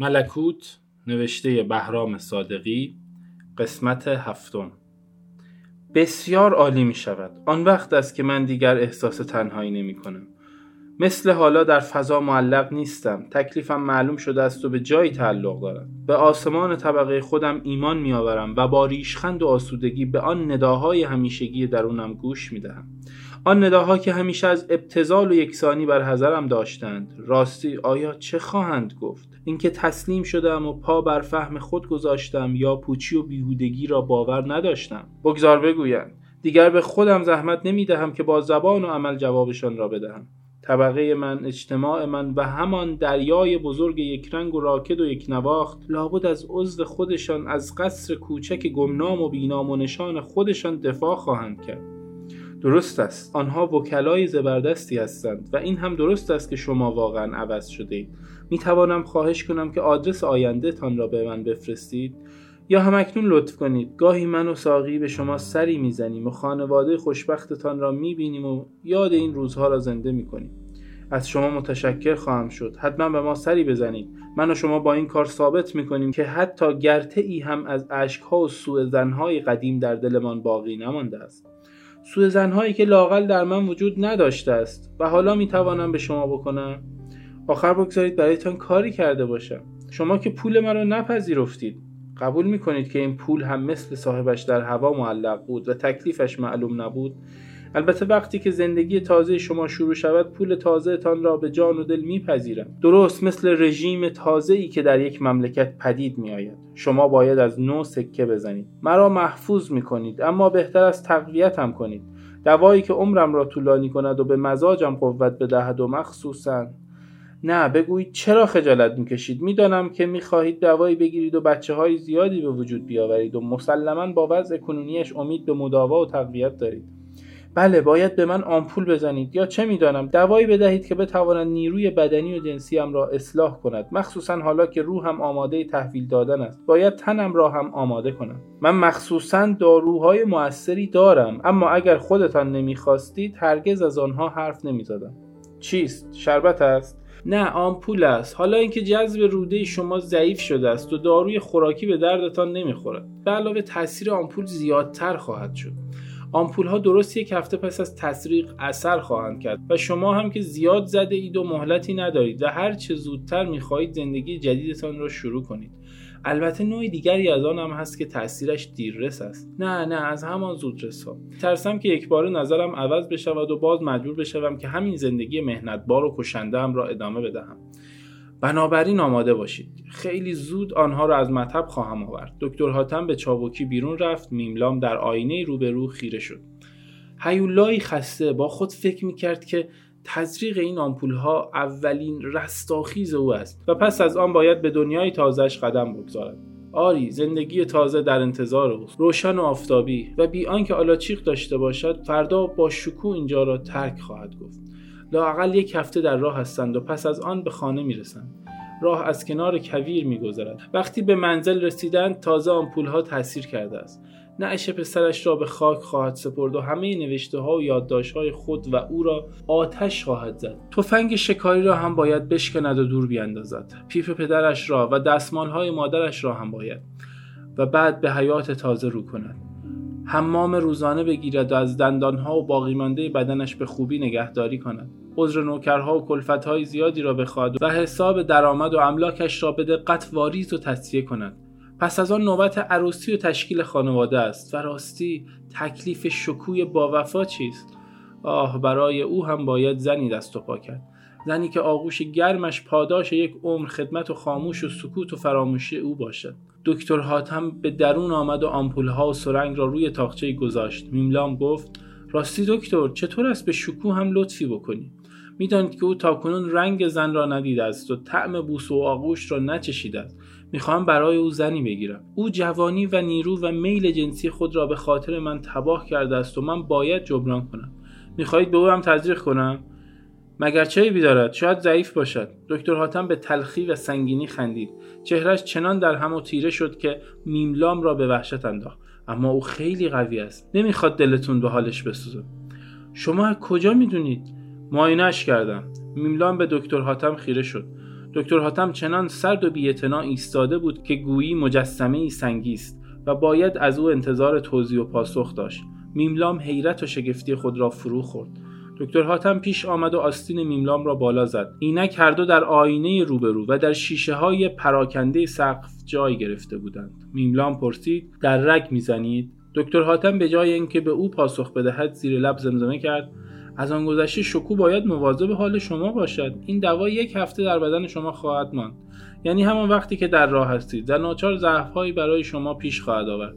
ملکوت نوشته بهرام صادقی قسمت هفتم. بسیار عالی می شود. آن وقت است که من دیگر احساس تنهایی نمی کنم. مثل حالا در فضا معلق نیستم. تکلیفم معلوم شده است و به جایی تعلق دارم به آسمان طبقه خودم ایمان میآورم و با ریشخند و آسودگی به آن نداهای همیشگی درونم گوش می دهم. آن نداها که همیشه از ابتزال و یکسانی بر حذرم داشتند. راستی آیا چه خواهند گفت؟ اینکه تسلیم شدم و پا بر فهم خود گذاشتم یا پوچی و بیهودگی را باور نداشتم؟ بگذار بگویند دیگر به خودم زحمت نمی دهم که با زبان و عمل جوابشان را بدهم. طبقه من اجتماع من و همان دریای بزرگ یک رنگ و راکد و یک نواخت لابد از عضو خودشان از قصر کوچک گمنام و بینام و نشان خودشان دفاع خواهند کرد. درست است. آنها وکلای زبردستی هستند و این هم درست است که شما واقعا عوض شده اید می توانم خواهش کنم که آدرس آینده تان را به من بفرستید یا همکنون لطف کنید. گاهی من و ساقی به شما سری می‌زنیم و خانواده خوشبختتان را می‌بینیم و یاد این روزها را زنده می‌کنیم. از شما متشکر خواهم شد. حتما به ما سری بزنید. من و شما با این کار ثابت می‌کنیم که حتی گرته ای هم از اشکها و سوء زنهای قدیم در دلمان باقی نمانده است. سوء زنهایی که لاقل در من وجود نداشته است و حالا می‌توانم به شما بکنم. آخر بگذارید برایتان کاری کرده باشم. شما که پول مرا نپذیرفتید. قبول می‌کنید که این پول هم مثل صاحبش در هوا معلق بود و تکلیفش معلوم نبود. البته وقتی که زندگی تازه شما شروع شود پول تازه تان را به جان و دل میپذیرم درست مثل رژیم تازه ای که در یک مملکت پدید میآید. شما باید از نو سکه بزنید. مرا محفوظ می‌کنید اما بهتر از تقویتم کنید. دوایی که عمرم را طولانی کند و به مزاجم قوت بدهد و مخصوصا. نه بگویید چرا خجالت می‌کشید؟ می‌دانم که می‌خواهید دوایی بگیرید و بچه های زیادی به وجود بیاورید و مسلما با وضع کنونیش امید به مداوا و تقویت دارید. بله باید به من آمپول بزنید. یا چه می‌دانم؟ دوایی بدهید که بتواند نیروی بدنی و جنسیم را اصلاح کند. مخصوصا حالا که روحم آماده تحویل دادن است. باید تنم را هم آماده کنم. من مخصوصا داروهای موثری دارم اما اگر خودتان نمی‌خواستید هرگز از آنها حرف نمی‌زدم. چیست؟ شربت است؟ نه آمپول است. حالا اینکه جذب روده شما ضعیف شده است و داروی خوراکی به دردتان نمی‌خورد به علاوه تاثیر آمپول زیادتر خواهد شد. آمپول ها درست یک هفته پس از تسریق اثر خواهند کرد و شما هم که زیاد زده اید و مهلتی ندارید و هر چه زودتر می‌خواهید زندگی جدیدتان را شروع کنید. البته نوع دیگری از آن هم هست که تاثیرش دیررس است. نه نه از همان زودرس ها ترسم که یک بار نظرم عوض بشود و باز مجبور بشوم که همین زندگی مهنتبار و کشنده هم را ادامه بدهم. بنابراین آماده باشید. خیلی زود آنها را از مطب خواهم آورد. دکتر حاتم به چابکی بیرون رفت. میملام در آینه روبرو خیره شد. هیولایی خسته با خود فکر می‌کرد که تزریق این آمپول ها اولین رستاخیز او است و پس از آن باید به دنیای تازهش قدم بگذارد. آری زندگی تازه در انتظار اوست. روشن و آفتابی. و بی آنکه آلاچیق داشته باشد فردا با شکوه اینجا را ترک خواهد گفت. لاقل یک هفته در راه هستند و پس از آن به خانه می‌رسند. راه از کنار کویر میگذرد. وقتی به منزل رسیدند تازه آمپول ها تاثیر کرده است. نعش پسرش را به خاک خواهد سپرد و همه نوشته ها و یادداشت های خود و او را آتش خواهد زد. تفنگ شکاری را هم باید بشکند و دور بیاندازد پیپ پدرش را و دستمال های مادرش را هم باید و بعد به حیات تازه رو کند. حمام روزانه بگیرد و از دندانها و باقی مانده بدنش به خوبی نگهداری کند. عذر نوکرها و کلفتهای زیادی را بخواد و حساب درآمد و املاکش را به دقت واریز و تصفیه کند. پس از آن نوبت عروسی و تشکیل خانواده است. و راستی تکلیف شکوی با وفا چیست؟ آه برای او هم باید زنی دست و پا کرد. زنی که آغوش گرمش پاداش یک عمر خدمت و خاموش و سکوت و فراموشی او باشد. دکتر حاتم به درون آمد و آمپولها و سرنگ را روی تاخچه گذاشت. میملام گفت راستی دکتر چطور است به شکوه هم لطفی بکنی؟ می‌دانید که او تاکنون رنگ زن را ندیده است و طعم بوس و آغوش را نچشیده است. می‌خواهم برای او زنی بگیرم. او جوانی و نیرو و میل جنسی خود را به خاطر من تباه کرده است و من باید جبران کنم. می‌خواهید به او هم تزریق کنم؟ مگر چه بیدارد شاید ضعیف باشد. دکتر حاتم به تلخی و سنگینی خندید. چهرش چنان در هم و تیره شد که میملام را به وحشت انداخت. اما او خیلی قوی است. نمی‌خواد دلتون به حالش بسوزه. شما کجا می‌دونید؟ معاینهاش کردم. میملام به دکتر حاتم خیره شد. دکتر حاتم چنان سرد و بی‌اعتنا ایستاده بود که گویی مجسمه ای سنگی است و باید از او انتظار توضیح و پاسخ داشت. میملام حیرت و شگفتی خود را فرو خورد. دکتر حاتم پیش آمد و آستین میملام را بالا زد. اینک هر دو در آینه روبرو و در شیشه های پراکنده سقف جای گرفته بودند. میملام پرسید در رگ می‌زنید؟ دکتر حاتم به جای اینکه به او پاسخ بدهد زیر لب زمزمه کرد از آن گذشته شکو باید مواظب حال شما باشد. این دوا یک هفته در بدن شما خواهد ماند. یعنی همان وقتی که در راه هستید. و ناچار ضعفهایی برای شما پیش خواهد آورد.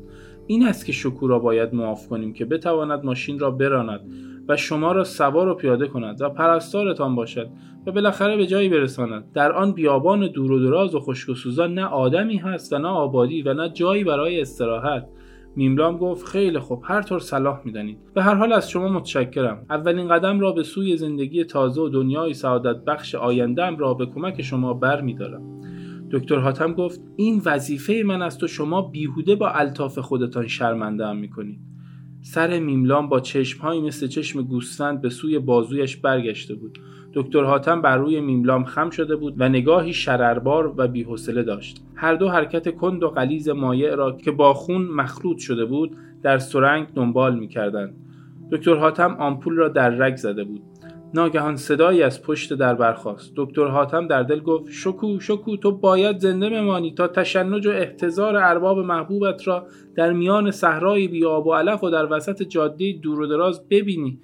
این است که شکو را باید معاف کنیم که بتواند ماشین را براند و شما را سوار و پیاده کند و پرستارتان باشد و بالاخره به جایی برساند. در آن بیابان دور و دراز و خشک و سوزان نه آدمی هست و نه آبادی و نه جایی برای استراحت. میملام گفت خیلی خوب هر طور صلاح می‌دانید. به هر حال از شما متشکرم. اولین قدم را به سوی زندگی تازه و دنیای سعادت بخش آیندهم را به کمک شما بر میدارم دکتر حاتم گفت این وظیفه من است و شما بیهوده با الطاف خودتان شرمنده هم می‌کنید. سر میملام با چشمهایی مثل چشم گوسفند به سوی بازویش برگشته بود. دکتر حاتم بر روی میملام خم شده بود و نگاهی شرربار و بیحوصله داشت. هر دو حرکت کند و غلیظ مایع را که با خون مخلوط شده بود در سرنگ دنبال می‌کردند. دکتر حاتم آمپول را در رگ زده بود. ناگهان صدایی از پشت در برخاست. دکتر حاتم در دل گفت شکو شکو تو باید زنده بمانی تا تشنج و احتضار ارباب محبوبت را در میان صحرای بیاب و علف و در وسط جاده دور و دراز ببینی.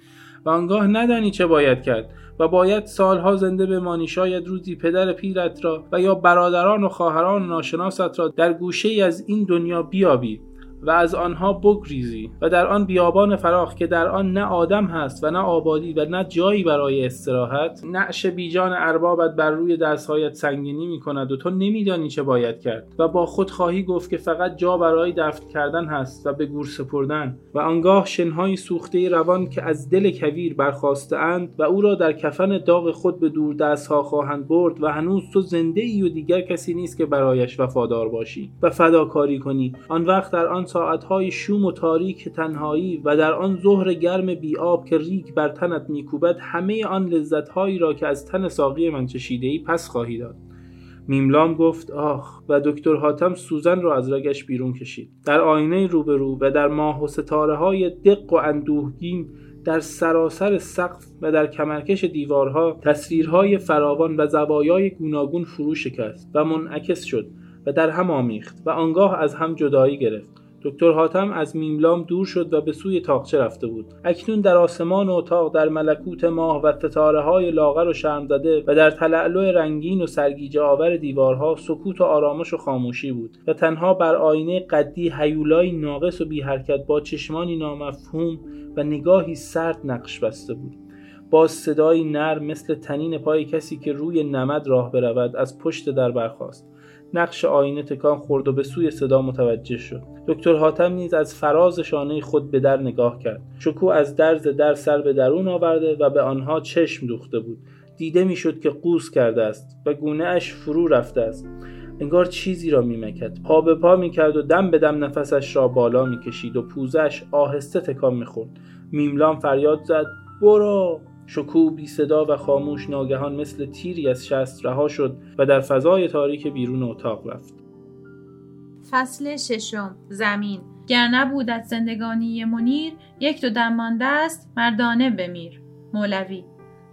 و آنگاه ندانی چه باید کرد. و باید سالها زنده بمانی شاید روزی پدر پیرت را و یا برادران و خواهران ناشناست را در گوشه ای از این دنیا بیابی. و از آنها بگریزی و در آن بیابان فراخ که در آن نه آدم هست و نه آبادی و نه جایی برای استراحت نعش بیجان اربابت بر روی دستهایت سنگینی می کند و تو نمیدانی چه باید کرد و با خود خواهی گفت که فقط جا برای دفن کردن هست و به گور سپردن و آنگاه شنهای سوخته روان که از دل کویر برخاسته اند و او را در کفن داغ خود به دور دستها خواهند برد و هنوز تو زنده ای و دیگر کسی نیست که برایش وفادار باشی و فداکاری کنی. آن وقت در آن ساعتهای شوم و تاریک تنهایی و در آن ظهر گرم بیابان که ریگ بر تنت میکوبد همه آن لذتهایی را که از تن ساقی من چشیده ای پس خواهی داد. میملام گفت آخ و دکتر حاتم سوزن را از رگش بیرون کشید. در آینه روبرو و در ماه و ستاره های دق و اندوهگین در سراسر سقف و در کمرکش دیوارها تصویرهای فراوان و زوایای گوناگون فرو شکست و منعکس شد و در هم آمیخت و آنگاه از هم جدایی گرفت. دکتر حاتم از میملام دور شد و به سوی تاقچه رفته بود. اکنون در آسمان اتاق در ملکوت ماه و ستاره های لاغر و شرم زده و در تلعلع رنگین و سرگیجه آور دیوارها سکوت و آرامش و خاموشی بود و تنها بر آینه قدی هیولای ناقص و بی حرکت با چشمانی نامفهوم و نگاهی سرد نقش بسته بود. با صدایی نرم مثل تنین پای کسی که روی نمد راه برود از پشت در برخاست. نقش آینه تکان خورد و به سوی صدا متوجه شد. دکتر حاتم نیز از فراز شانه خود به در نگاه کرد. شکو از درز در سر به درون آورده و به آنها چشم دوخته بود. دیده می‌شد که قوس کرده است و گونه اش فرو رفته است. انگار چیزی را میمکد. پا به پا می‌کرد و دم به دم نفسش را بالا می‌کشید و پوزش آهسته تکان می‌خورد. میملام فریاد زد. برو! شکوه بی صدا و خاموش ناگهان مثل تیری از شست رها شد و در فضای تاریک بیرون اتاق رفت. فصل ششم زمین. گر نبودت زندگانی منیر یک دو دم است مردانه بمیر. مولوی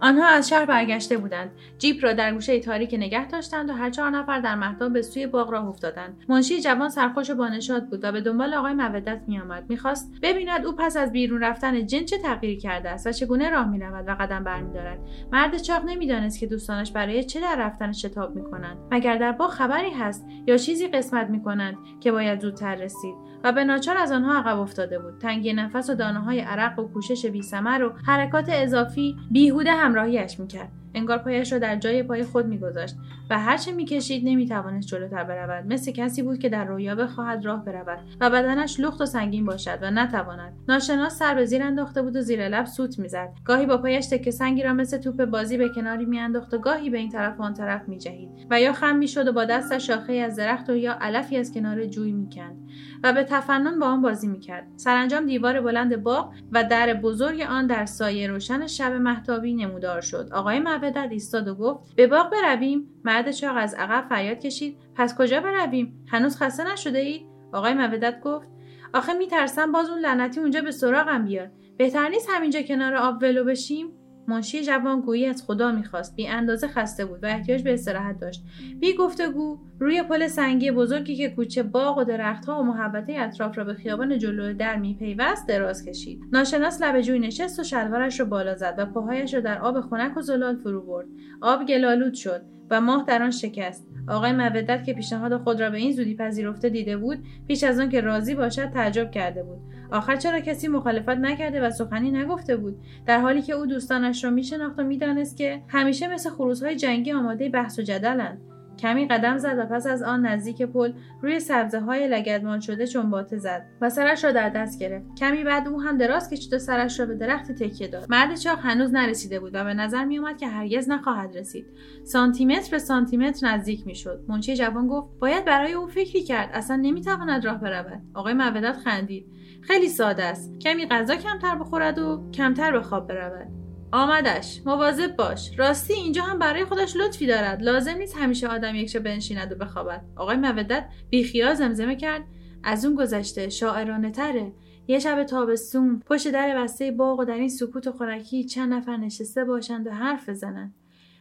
آنها از شهر برگشته بودند. جیپ را در گوشه تاریک نگه داشتند و هر چهار نفر در مهتاب به سوی باغ راه افتادند. منشی جوان سرخوش و بانشاد بود و به دنبال آقای مودت میآمد. می‌خواست ببیند او پس از بیرون رفتن جن چه تغییری کرده است و چگونه راه می‌رود و قدم برمیدارد. مرد چاق نمی‌دانست که دوستانش برای چه در رفتن شتاب می‌کنند. مگر در باغ خبری هست یا چیزی قسمت می‌کنند که باید زودتر رسید؟ و به ناچار از آنها عقب افتاده بود. تنگی نفس و دانه های عرق و کوشش بیثمر و حرکات اضافی بیهوده همراهیش می‌کرد. انگار پایش را در جای پای خود میگذاشت و هرچه می‌کشید نمی‌توانست جلوتر برود. مثل کسی بود که در رویا بخواهد راه برود و بدنش لخت و سنگین باشد و نتواند. ناشناس سر به زیر انداخته بود و زیر لب سوت می‌زد. گاهی با پایش تکه سنگی را مثل توپ بازی به کناری میانداخت و گاهی به این طرف و آن طرف میجهید و یا خم می‌شد و با دستش شاخه از درخت و یا علفی از کنار جوی می‌کند و به تفنن با آن بازی می‌کرد. سرانجام دیوار بلند باغ و در بزرگ آن در سایه روشن شب محتابی نمودار شد. آقای مودت ایستاد و گفت به باغ برویم. مرد چاق از عقب فریاد کشید. پس کجا برویم؟ هنوز خسته نشده اید آقای مودت گفت آخه میترسم باز اون لعنتی اونجا به سراغم بیاد. بهتر نیست همینجا کنار آب ولو بشیم؟ منشی جوان گویی از خدا می‌خواست. بی اندازه خسته بود و احتیاج به استراحت داشت. بی گفتگو روی پل سنگی بزرگی که کوچه باغ و درختها و محبته اطراف را به خیابان جلو در میپیوست دراز کشید. ناشناس لب جوی نشست و شلوارش را بالا زد و پاهایش را در آب خنک و زلال فرو برد. آب گلالود شد. و ماه در آن شکست. آقای مودت که پیشنهاد خود را به این زودی پذیرفته دیده بود پیش از آن که راضی باشد تعجب کرده بود. آخر چرا کسی مخالفت نکرده و سخنی نگفته بود؟ در حالی که او دوستانش را میشناخت و می‌دانست که همیشه مثل خروسهای جنگی آماده بحث و جدلند. کمی قدم زد و پس از آن نزدیک پل روی سبزه های لگدمان شده چنباته زد و سرش را در دست گرفت. کمی بعد او هم دراز کشید و سرش را به درخت تکیه داد. مرد چاق هنوز نرسیده بود و به نظر میآمد که هرگز نخواهد رسید. سانتیمتر به سانتیمتر نزدیک می‌شد. منچی جوان گفت باید برای او فکری کرد. اصلا نمی‌تواند راه برود. آقای مودت خندید. خیلی ساده است. کمی غذا کمتر بخورد و کمتر به خواب برود. آمدش. مواظب باش. راستی اینجا هم برای خودش لطفی دارد. لازم نیست همیشه آدم یکشه بنشیند و بخوابد. آقای مودت بیخیال زمزمه کرد. از اون گذشته شاعرانه تره. یه شب تابستون پشت در بسته باغ و در این سکوت و خورکی چند نفر نشسته باشند و حرف بزنند.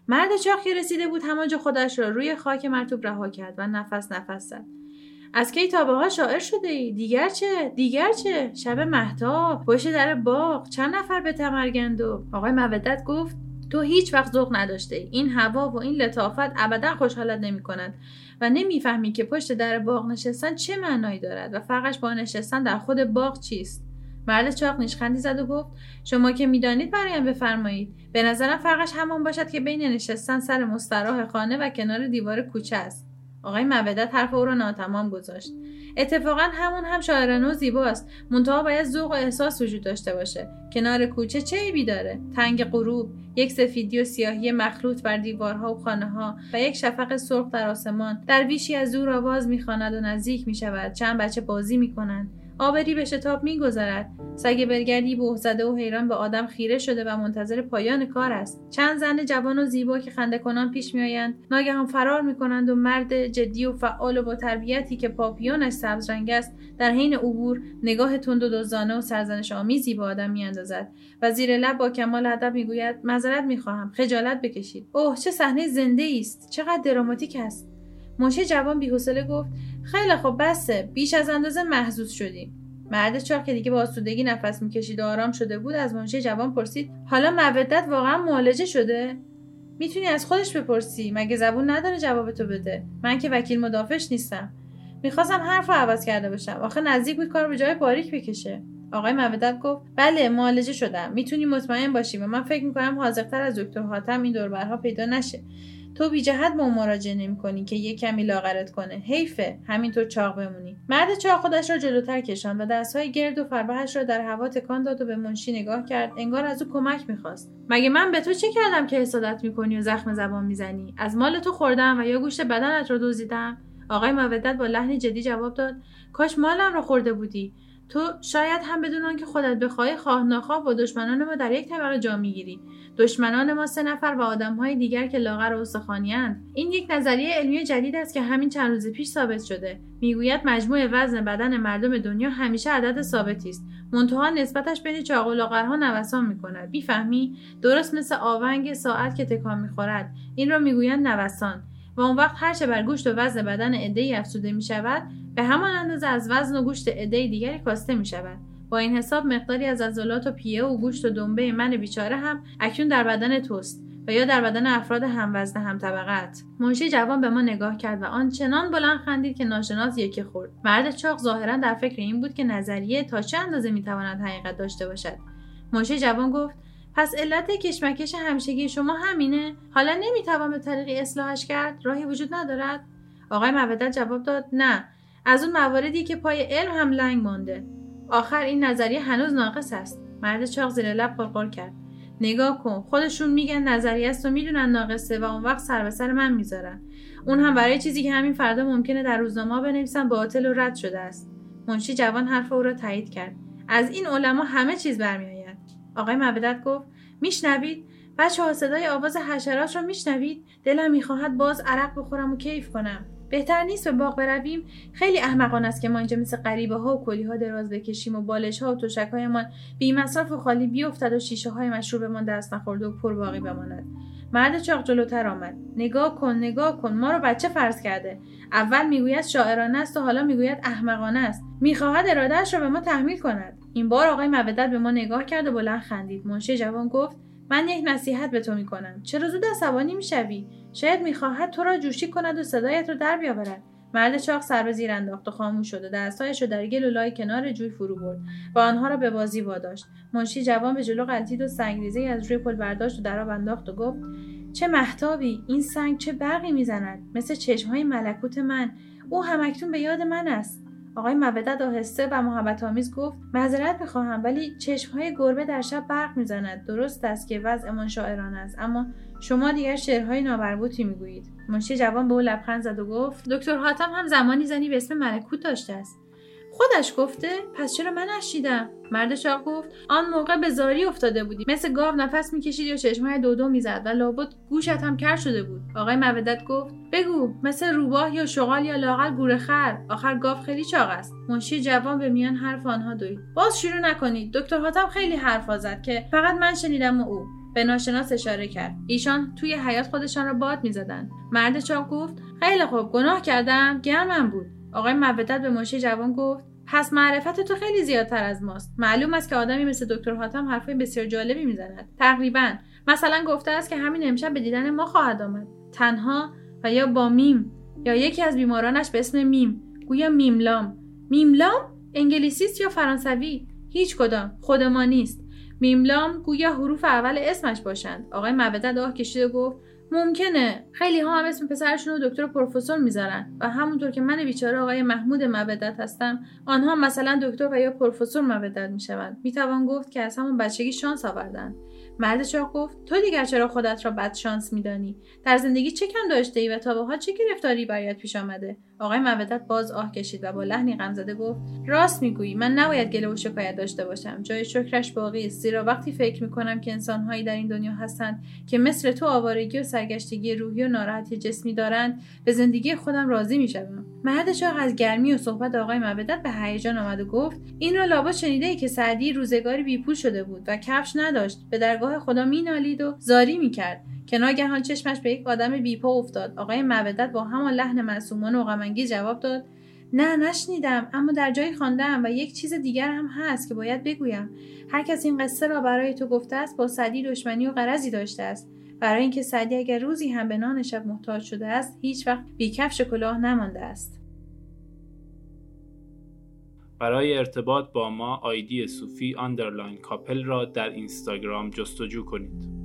مرد چاقی رسیده بود همانجا خودش را روی خاک مرتوب رها کرد و نفس نفس زد. از کی تا ها شاعر شده ای. دیگر چه؟ دیگر چه؟ شب محتاب پشت در باغ. چند نفر به تمرگند و؟ آقای مودت گفت تو هیچ وقت ذوق نداشته ای. این هوا و این لطافت ابدا خوشحالت نمی کند و نمی‌فهمی که پشت در باغ نشستن چه معنایی دارد و فرقش با نشستن در خود باغ چیست. مرد چاق نیشخندی زد و گفت شما که می‌دانید برایم بفرمایید. به نظرم فرقش همان باشد که بین نشستن سر مستراح خانه و کنار دیوار کوچه است. آقای مودت حرف او را ناتمام گذاشت. اتفاقا همون هم شاعرانه و زیباست. منتها باید ذوق و احساس وجود داشته باشه. کنار کوچه چه عیبی داره؟ تنگ غروب یک سفیدی و سیاهی مخلوط بر دیوارها و خانه ها و یک شفق سرخ در آسمان. در ویشی از دور آواز می‌خواند و نزدیک می‌شود. چند بچه بازی می‌کنند. آبری به شتاب میگذرد سگ برگردی به زده و حیران به آدم خیره شده و منتظر پایان کار است. چند زن جوان و زیبا که خنده کنان پیش میآیند ناگهان فرار می‌کنند و مرد جدی و فعال و با تربیتی که پاپیونش سبز رنگ است در حین عبور نگاه تند و دزدانه و سرزنش آمیزی به آدم میاندازد. و زیر لب با کمال ادب می‌گوید معذرت می‌خواهم خجالت بکشید. اوه چه صحنه زنده است. چقدر دراماتیک است. منشی جوان بیحوصله گفت خیلی خوب بسه. بیش از اندازه محزوز شدیم. مرد چاق که دیگه با آسودگی نفس می‌کشید و آرام شده بود از منشی جوان پرسید حالا مودت واقعا معالجه شده؟ می‌تونی از خودش بپرسی؟ مگه زبون نداره جواب تو بده؟ من که وکیل مدافعش نیستم. می‌خواستم حرف رو عوض کرده باشم. آخه نزدیک بود کار به جای باریک بکشه. آقای مودت گفت بله معالجه شدم. می‌تونی مطمئن باشی و من فکر می‌کنم حاضرتر از دکتر حاتم این دوربرها پیدا نشه. تو بی جهت با مراجعه نمی کنی که یه کمی لاغرت کنه. حیفه. همینطور چاق بمونی. مرد چاق خودش را جلوتر کشاند و دستهای گرد و فربهش را در هوا تکان داد و به منشی نگاه کرد. انگار از او کمک می‌خواست. مگه من به تو چه کردم که حسادت می‌کنی و زخم زبان می‌زنی؟ از مال تو خوردم و یا گوشت بدنت را دزدیدم؟ آقای مودت با لحنی جدی جواب داد. کاش مالم را خورده بودی. تو شاید هم بدون آنکه خودت بخواهی خواه ناخواه با دشمنان ما در یک طبقه جا می‌گیری. دشمنان ما سه نفر و آدمهای دیگر که لاغر و استخوانیاند. این یک نظریه علمی جدید است که همین چند روز پیش ثابت شده. می‌گوید مجموع وزن بدن مردم دنیا همیشه عدد ثابتی است. منتها نسبتش بین چاق و لاغرها نوسان می‌کند. می‌فهمی؟ درست مثل آونگ ساعت که تکان می‌خورد. این را می‌گویند نوسان. و اون وقت هرچه بر گوشت و وزن بدن عدهای افزوده می شود به همان اندازه از وزن و گوشت عده دیگری کاسته می شود. با این حساب مقداری از عضلات و پیه و گوشت و دنبه من بیچاره هم اکنون در بدن توست و یا در بدن افراد هموزن هم طبقت منشی جوان به ما نگاه کرد و آن چنان بلند خندید که ناشناس یکی خورد. مرد چاق ظاهرا در فکر این بود که نظریه تا چه اندازه می‌تواند حقیقت داشته باشد. منشی جوان گفت پس علت کشمکش همیشگی شما همینه؟ حالا نمی‌توان به طریقی اصلاحش کرد؟ راهی وجود ندارد؟ آقای مودت جواب داد نه. از اون مواردی که پای علم هم لنگ مانده. آخر این نظریه هنوز ناقص است. مرد چاق زیر لب قرقر کرد. نگاه کن خودشون میگن نظریه است و می‌دونن ناقصه و اون وقت سر به سر من می‌ذارن. اون هم برای چیزی که همین فردا ممکنه در روزنامه بنویسن باطل و رد شده است. منشی جوان حرف او را تایید کرد. از این علما همه چیز برمیآید آقای مبدت گفت میشنوید؟ بچه ها صدای آواز حشرات را میشنوید؟ دلم می‌خواهد باز عرق بخورم و کیف کنم. بهتر نیست به باغ برویم؟ خیلی احمقانه است که ما اینجا مثل غریبه ها و کلی ها دراز بکشیم و بالش ها و تشک هایمان بی مصرف و خالی بیفتد و شیشه های مشروبمان دست نخورده و پر باقی بماند. مرد چاق جلوتر آمد. نگاه کن نگاه کن. ما رو بچه فرض کرده. اول می‌گوید شاعرانه است و حالا می‌گوید احمقانه است. می‌خواهد ارادهاش را به ما تحمیل کند. این بار آقای مودت به ما نگاه کرد و بلند خندید. منشی جوان گفت من یک نصیحت به تو می‌کنم. چرا زود عصبانی می‌شوی؟ شاید می‌خواهد تو را جوشی کند و صدایت را در بیاورد. مرد چاق سر به زیر انداخت و خاموش شد و دستهایش را در گل لای کنار جوی فرو برد و آنها را به بازی واداشت. منشی جوان به جلو غلطید و سنگریزه از روی پل برداشت و در آب انداخت و گفت چه محتابی این سنگ چه برقی می‌زند! مثل چشمهای ملکوت من! او همکتون به یاد من است! آقای مودت آهسته و محبت آمیز گفت معذرت می‌خواهم ولی چشمهای گربه در شب برق می‌زند. درست است که وضعمان شاعران است اما شما دیگر شعرهای نامربوطی می‌گویید. منشی جوان به او لبخند زد و گفت دکتر حاتم هم زمانی زنی به اسم ملکوت داشته است. خودش گفته پس چرا من نشیدم؟ مرد چاق گفت آن موقع به زاری افتاده بودی. مثل گاو نفس می‌کشید یا چشمهای دو دو می‌زد و لابد گوشت هم کر شده بود. آقای مودت گفت بگو مثل روباه یا شغال یا لاقل گوره خر. آخر گاو خیلی چاق است. منشی جوان به میان حرف آنها دوید. باز شروع نکنید. دکتر حاتم خیلی حرف زد که فقط من شنیدم و او. به ناشناس اشاره کرد. ایشان توی حیاط خودشان را باد می‌زدند مرد چاق گفت خیلی خوب گناه کردم گرمم بود. آقای مودت به منشی جوان گفت پس معرفت تو خیلی زیادتر از ماست. معلوم است که آدمی مثل دکتر حاتم حرفای بسیار جالبی می‌زند. تقریبا. مثلا گفته است که همین امشب به دیدن ما خواهد آمد. تنها و یا با م یا یکی از بیمارانش به اسم م. گویا م. ل.. م. ل. انگلیسیست یا فرانسوی؟ هیچ کدام. خود ما نیست. میملام گویا حروف اول اسمش باشند. آقای مودت آه کشید و گفت ممکنه. خیلی ها هم اسم پسرشون رو دکتر پروفسور می‌ذارن و همونطور که من بیچاره آقای محمود مودت هستم آنها مثلا دکتر و یا پروفسور مودت می‌شوند. می‌توان گفت که از همون بچگی شانس آوردن. مرد چاق گفت تو دیگر چرا خودت را بد شانس میدانی؟ در زندگی چه کم داشته ای و تا به چه گرفتاری برایت پیش آمده؟ آقای مودت باز آه کشید و با لحنی غمزده گفت راست می‌گویی من نباید گله و شکایت داشته باشم. جای شکرش باقی است. زیرا وقتی فکر می‌کنم که انسانهایی در این دنیا هستند که مثل تو آوارگی و سرگشتگی روحی و ناراحتی جسمی دارند به زندگی خودم راضی می‌شوم. مرد چاق از گرمی و صحبت آقای مودت به هیجان آمد و گفت این را لابد شنیده ای که سعدی روزگاری بیپول شده بود و کفش نداشت. به درگاه خدا مینالید و زاری می‌کرد. که ناگهان چشمش به یک آدم بیپا افتاد. آقای مودت با همان لحن معصومانه و غمانگیز جواب داد نه نشنیدم اما در جایی خواندم و یک چیز دیگر هم هست که باید بگویم. هر کس این قصه را برای تو گفته است با سعدی دشمنی و غرضی داشته است. برای اینکه سعدی اگر روزی هم به نان شب محتاج شده است هیچ وقت بی‌کفش و کلاه نمانده است. برای ارتباط با ما آیدی صوفی underline کاپل را در اینستاگرام جستجو کنید.